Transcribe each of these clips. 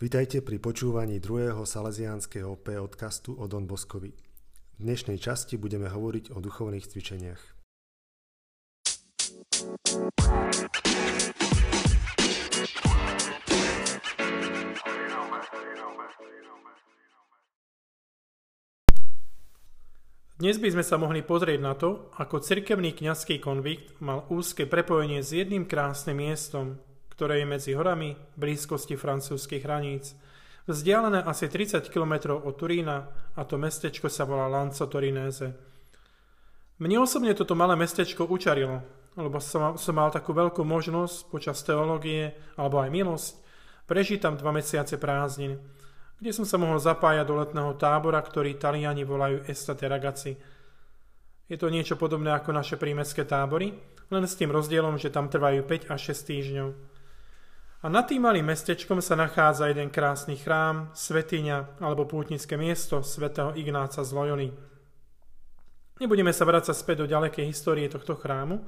Vitajte pri počúvaní druhého salesiánskeho podcastu o Don Boskovi. V dnešnej časti budeme hovoriť o duchovných cvičeniach. Dnes by sme sa mohli pozrieť na to, ako cirkevný kňazský konvikt mal úzke prepojenie s jedným krásnym miestom, ktoré je medzi horami v blízkosti francúzskych hraníc. Vzdialené asi 30 km od Turína a to mestečko sa volá Lanco Torinese. Mne osobne toto malé mestečko učarilo, lebo som, som mal takú veľkú možnosť počas teológie, alebo aj milosť, prežiť tam dva mesiace prázdnin, kde som sa mohol zapájať do letného tábora, ktorý Taliani volajú Estate Ragazzi. Je to niečo podobné ako naše prímeské tábory, len s tým rozdielom, že tam trvajú 5 až 6 týždňov. A nad tým malým mestečkom sa nachádza jeden krásny chrám, svetiňa alebo pútnické miesto svätého Ignáca z Loyony. Nebudeme sa vrácať späť do ďalekej histórie tohto chrámu,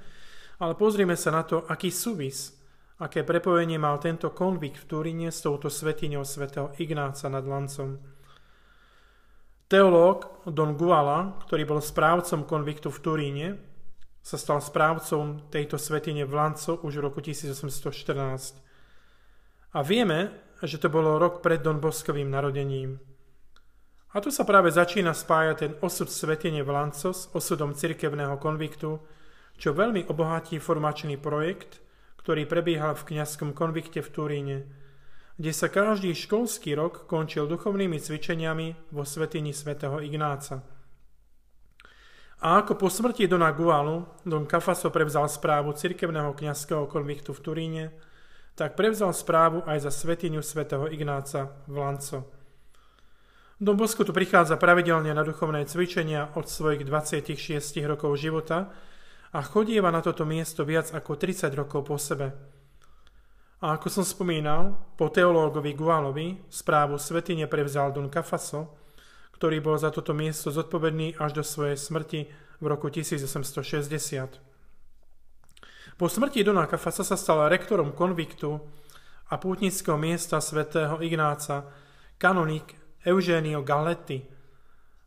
ale pozrieme sa na to, aký súvis, aké prepojenie mal tento konvik v Turíne s touto svetiňou svätého Ignáca nad Lancom. Teológ Don Guala, ktorý bol správcom konviktu v Turíne, sa stal správcom tejto svetine v Lanco už v roku 1814. A vieme, že to bolo rok pred Don Boskovým narodením. A tu sa práve začína spájať ten osud svetenie v Lanco s osudom cirkevného konviktu, čo veľmi obohatí formačný projekt, ktorý prebiehal v kňazskom konvikte v Turíne, kde sa každý školský rok končil duchovnými cvičeniami vo svetini svätého Ignáca. A ako po smrti Dona Gualu Don Cafaso prevzal správu cirkevného kňazského konviktu v Turíne, tak prevzal správu aj za svetiňu svätého Ignáca v Lanco. Dom Bosko tu prichádza pravidelne na duchovné cvičenia od svojich 26 rokov života a chodieva na toto miesto viac ako 30 rokov po sebe. A ako som spomínal, po teológovi Gualovi správu svetine prevzal Don Cafaso, ktorý bol za toto miesto zodpovedný až do svojej smrti v roku 1860. Po smrti Dona Kafasa sa stal rektorom konviktu a pútnického miesta svätého Ignáca kanonik Eugenio Galletti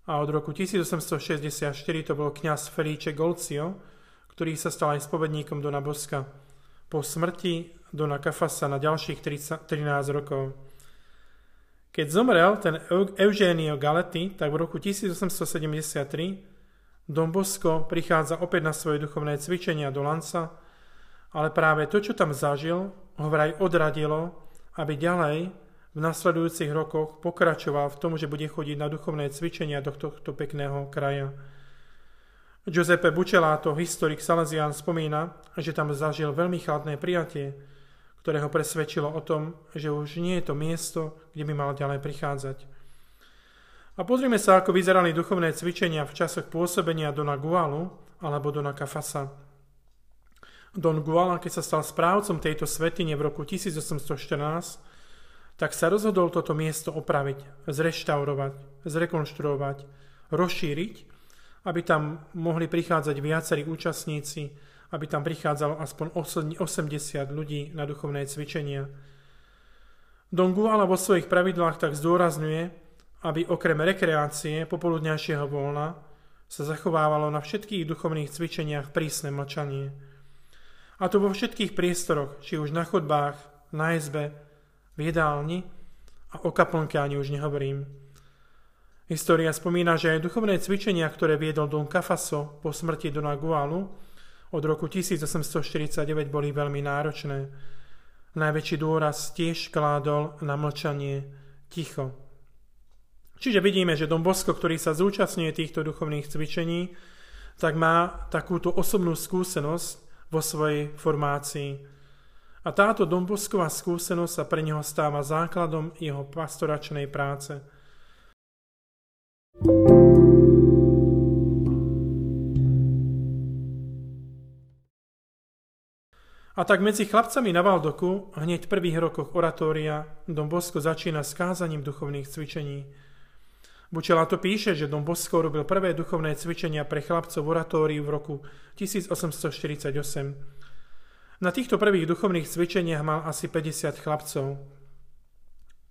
a od roku 1864 to bol kňaz Felice Golcio, ktorý sa stal aj spovedníkom Dona Boska. Po smrti Dona Kafasa na ďalších 30, 13 rokov. Keď zomrel ten Eugenio Galetti, tak v roku 1873 Don Bosco prichádza opäť na svoje duchovné cvičenia do Lanca ale práve to, čo tam zažil, ho vraj odradilo, aby ďalej v nasledujúcich rokoch pokračoval v tom, že bude chodiť na duchovné cvičenia do tohto pekného kraja. Giuseppe Bucelato, historik Salesian, spomína, že tam zažil veľmi chladné prijatie, ktoré ho presvedčilo o tom, že už nie je to miesto, kde by mal ďalej prichádzať. A pozrime sa, ako vyzerali duchovné cvičenia v časoch pôsobenia Dona Gualu alebo Dona Kafasa. Don Guala, keď sa stal správcom tejto svetine v roku 1814, tak sa rozhodol toto miesto opraviť, zreštaurovať, zrekonštruovať, rozšíriť, aby tam mohli prichádzať viacerí účastníci, aby tam prichádzalo aspoň 80 ľudí na duchovné cvičenia. Don Guala vo svojich pravidlách tak zdôrazňuje, aby okrem rekreácie popoludňajšieho voľna sa zachovávalo na všetkých duchovných cvičeniach prísne mlčanie. A to vo všetkých priestoroch, či už na chodbách, na izbe, v jedálni a o kaplnke ani už nehovorím. História spomína, že aj duchovné cvičenia, ktoré viedol Don Cafaso po smrti Dona Gualu od roku 1849 boli veľmi náročné. Najväčší dôraz tiež kládol na mlčanie ticho. Čiže vidíme, že Don Bosco, ktorý sa zúčastňuje týchto duchovných cvičení, tak má takúto osobnú skúsenosť, vo svojej formácii. A táto dombosková skúsenosť sa pre neho stáva základom jeho pastoračnej práce. A tak medzi chlapcami na Valdoku hneď v prvých rokoch oratória Dom Bosko začína s kázaním duchovných cvičení. Bučela to píše, že Dom Bosko robil prvé duchovné cvičenia pre chlapcov v oratóriu v roku 1848. Na týchto prvých duchovných cvičeniach mal asi 50 chlapcov.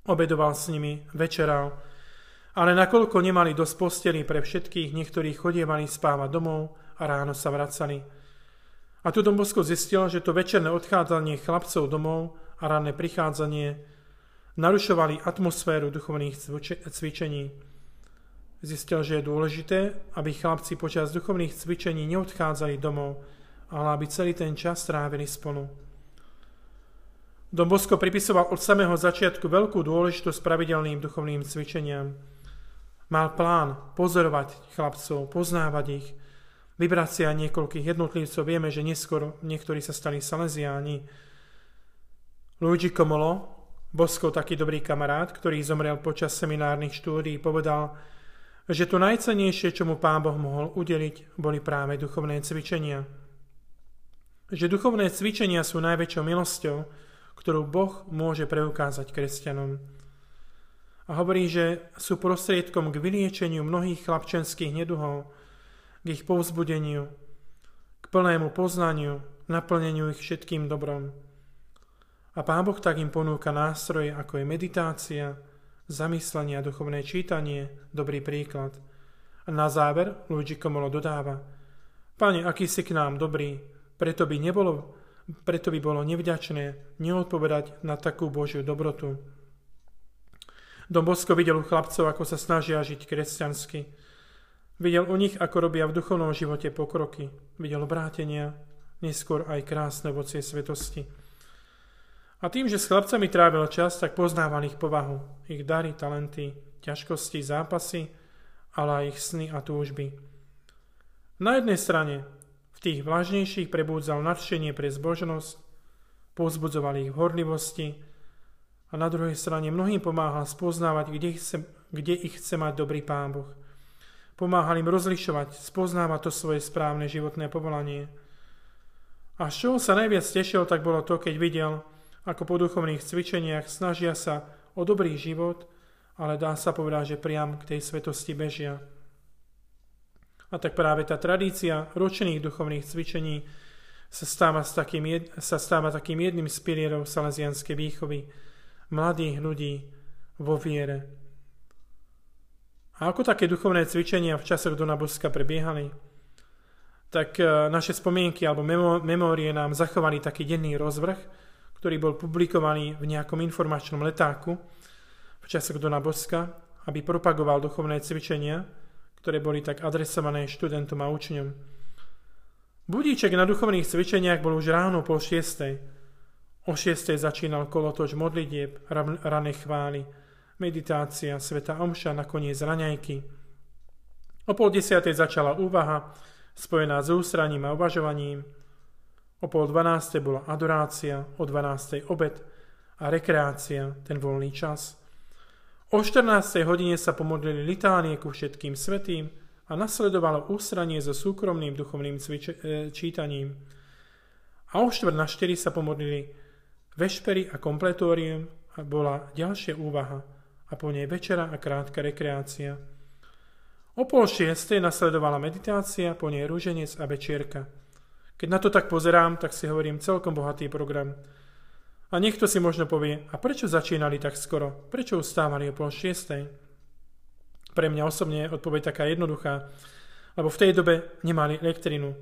Obedoval s nimi, večeral, ale nakoľko nemali dosť posteli pre všetkých, niektorí chodievali spávať domov a ráno sa vracali. A tu Don Bosko zistil, že to večerné odchádzanie chlapcov domov a ranné prichádzanie narušovali atmosféru duchovných cvičení. Zistil, že je dôležité, aby chlapci počas duchovných cvičení neodchádzali domov, ale aby celý ten čas trávili spolu. Don pripisoval od samého začiatku veľkú dôležitosť pravidelným duchovným cvičeniam. Mal plán pozorovať chlapcov, poznávať ich, aj niekoľkých jednotlivcov. Vieme, že neskôr niektorí sa stali salesiáni. Luigi Komolo, Bosko taký dobrý kamarát, ktorý zomrel počas seminárnych štúdií, povedal, že to najcenejšie, čo mu Pán Boh mohol udeliť, boli práve duchovné cvičenia že duchovné cvičenia sú najväčšou milosťou, ktorú Boh môže preukázať kresťanom. A hovorí, že sú prostriedkom k vyliečeniu mnohých chlapčenských neduhov, k ich povzbudeniu, k plnému poznaniu, naplneniu ich všetkým dobrom. A Pán Boh tak im ponúka nástroje, ako je meditácia, zamyslenie a duchovné čítanie, dobrý príklad. A na záver Luigi Komolo dodáva, Pane, aký si k nám dobrý, preto by, nebolo, preto by bolo nevďačné neodpovedať na takú Božiu dobrotu. Dom Bosko videl u chlapcov, ako sa snažia žiť kresťansky. Videl u nich, ako robia v duchovnom živote pokroky. Videl obrátenia, neskôr aj krásne ovocie svetosti. A tým, že s chlapcami trávil čas, tak poznával ich povahu, ich dary, talenty, ťažkosti, zápasy, ale aj ich sny a túžby. Na jednej strane tých vlažnejších prebúdzal nadšenie pre zbožnosť, povzbudzoval ich v horlivosti a na druhej strane mnohým pomáhal spoznávať, kde, chce, kde ich chce mať dobrý Pán Boh. Pomáhal im rozlišovať, spoznávať to svoje správne životné povolanie. A z čoho sa najviac tešil, tak bolo to, keď videl, ako po duchovných cvičeniach snažia sa o dobrý život, ale dá sa povedať, že priam k tej svetosti bežia. A tak práve tá tradícia ročných duchovných cvičení sa stáva, s takým, sa stáva takým jedným z pilierov salesianskej výchovy mladých ľudí vo viere. A ako také duchovné cvičenia v časoch Dona Boska prebiehali? Tak e, naše spomienky alebo memórie nám zachovali taký denný rozvrh, ktorý bol publikovaný v nejakom informačnom letáku v časoch Dona Boska, aby propagoval duchovné cvičenia, ktoré boli tak adresované študentom a učňom. Budíček na duchovných cvičeniach bol už ráno pol šiestej. O šiestej začínal kolotoč modlitieb, rané chvály, meditácia, sveta omša, nakoniec raňajky. O pol desiatej začala úvaha, spojená s ústraním a uvažovaním. O pol dvanástej bola adorácia, o dvanástej obed a rekreácia, ten voľný čas – O 14. hodine sa pomodlili litánie ku všetkým svetým a nasledovalo ústranie so súkromným duchovným cviče- e, čítaním. A o štvrt na 4 sa pomodlili vešpery a kompletórium a bola ďalšia úvaha a po nej večera a krátka rekreácia. O pol šiestej nasledovala meditácia, po nej rúženec a večierka. Keď na to tak pozerám, tak si hovorím celkom bohatý program – a niekto si možno povie, a prečo začínali tak skoro? Prečo ustávali o pol šiestej? Pre mňa osobne je odpoveď taká jednoduchá, lebo v tej dobe nemali elektrinu,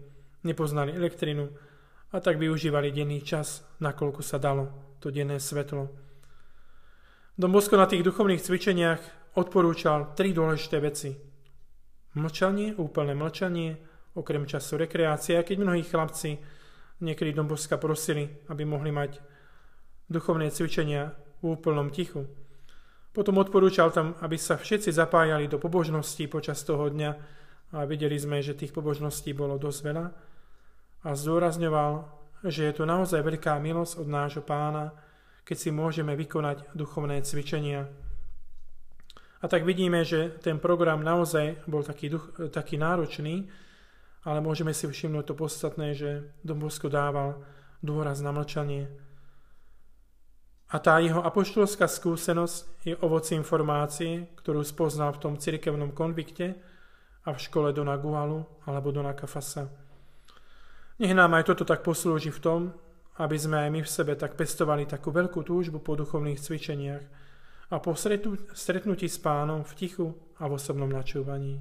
nepoznali elektrinu a tak využívali denný čas, nakoľko sa dalo to denné svetlo. Dom Bosko na tých duchovných cvičeniach odporúčal tri dôležité veci. Mlčanie, úplné mlčanie, okrem času rekreácie, a keď mnohí chlapci niekedy Dom Boska prosili, aby mohli mať duchovné cvičenia v úplnom tichu. Potom odporúčal tam, aby sa všetci zapájali do pobožností počas toho dňa a videli sme, že tých pobožností bolo dosť veľa a zdôrazňoval, že je to naozaj veľká milosť od nášho pána, keď si môžeme vykonať duchovné cvičenia. A tak vidíme, že ten program naozaj bol taký, duch, taký náročný, ale môžeme si všimnúť to podstatné, že Dom Bosko dával dôraz na mlčanie, a tá jeho apoštolská skúsenosť je ovoci informácie, ktorú spoznal v tom cirkevnom konvikte a v škole Dona Gualu alebo Dona Kafasa. Nech nám aj toto tak poslúži v tom, aby sme aj my v sebe tak pestovali takú veľkú túžbu po duchovných cvičeniach a po stretnutí s pánom v tichu a v osobnom načúvaní.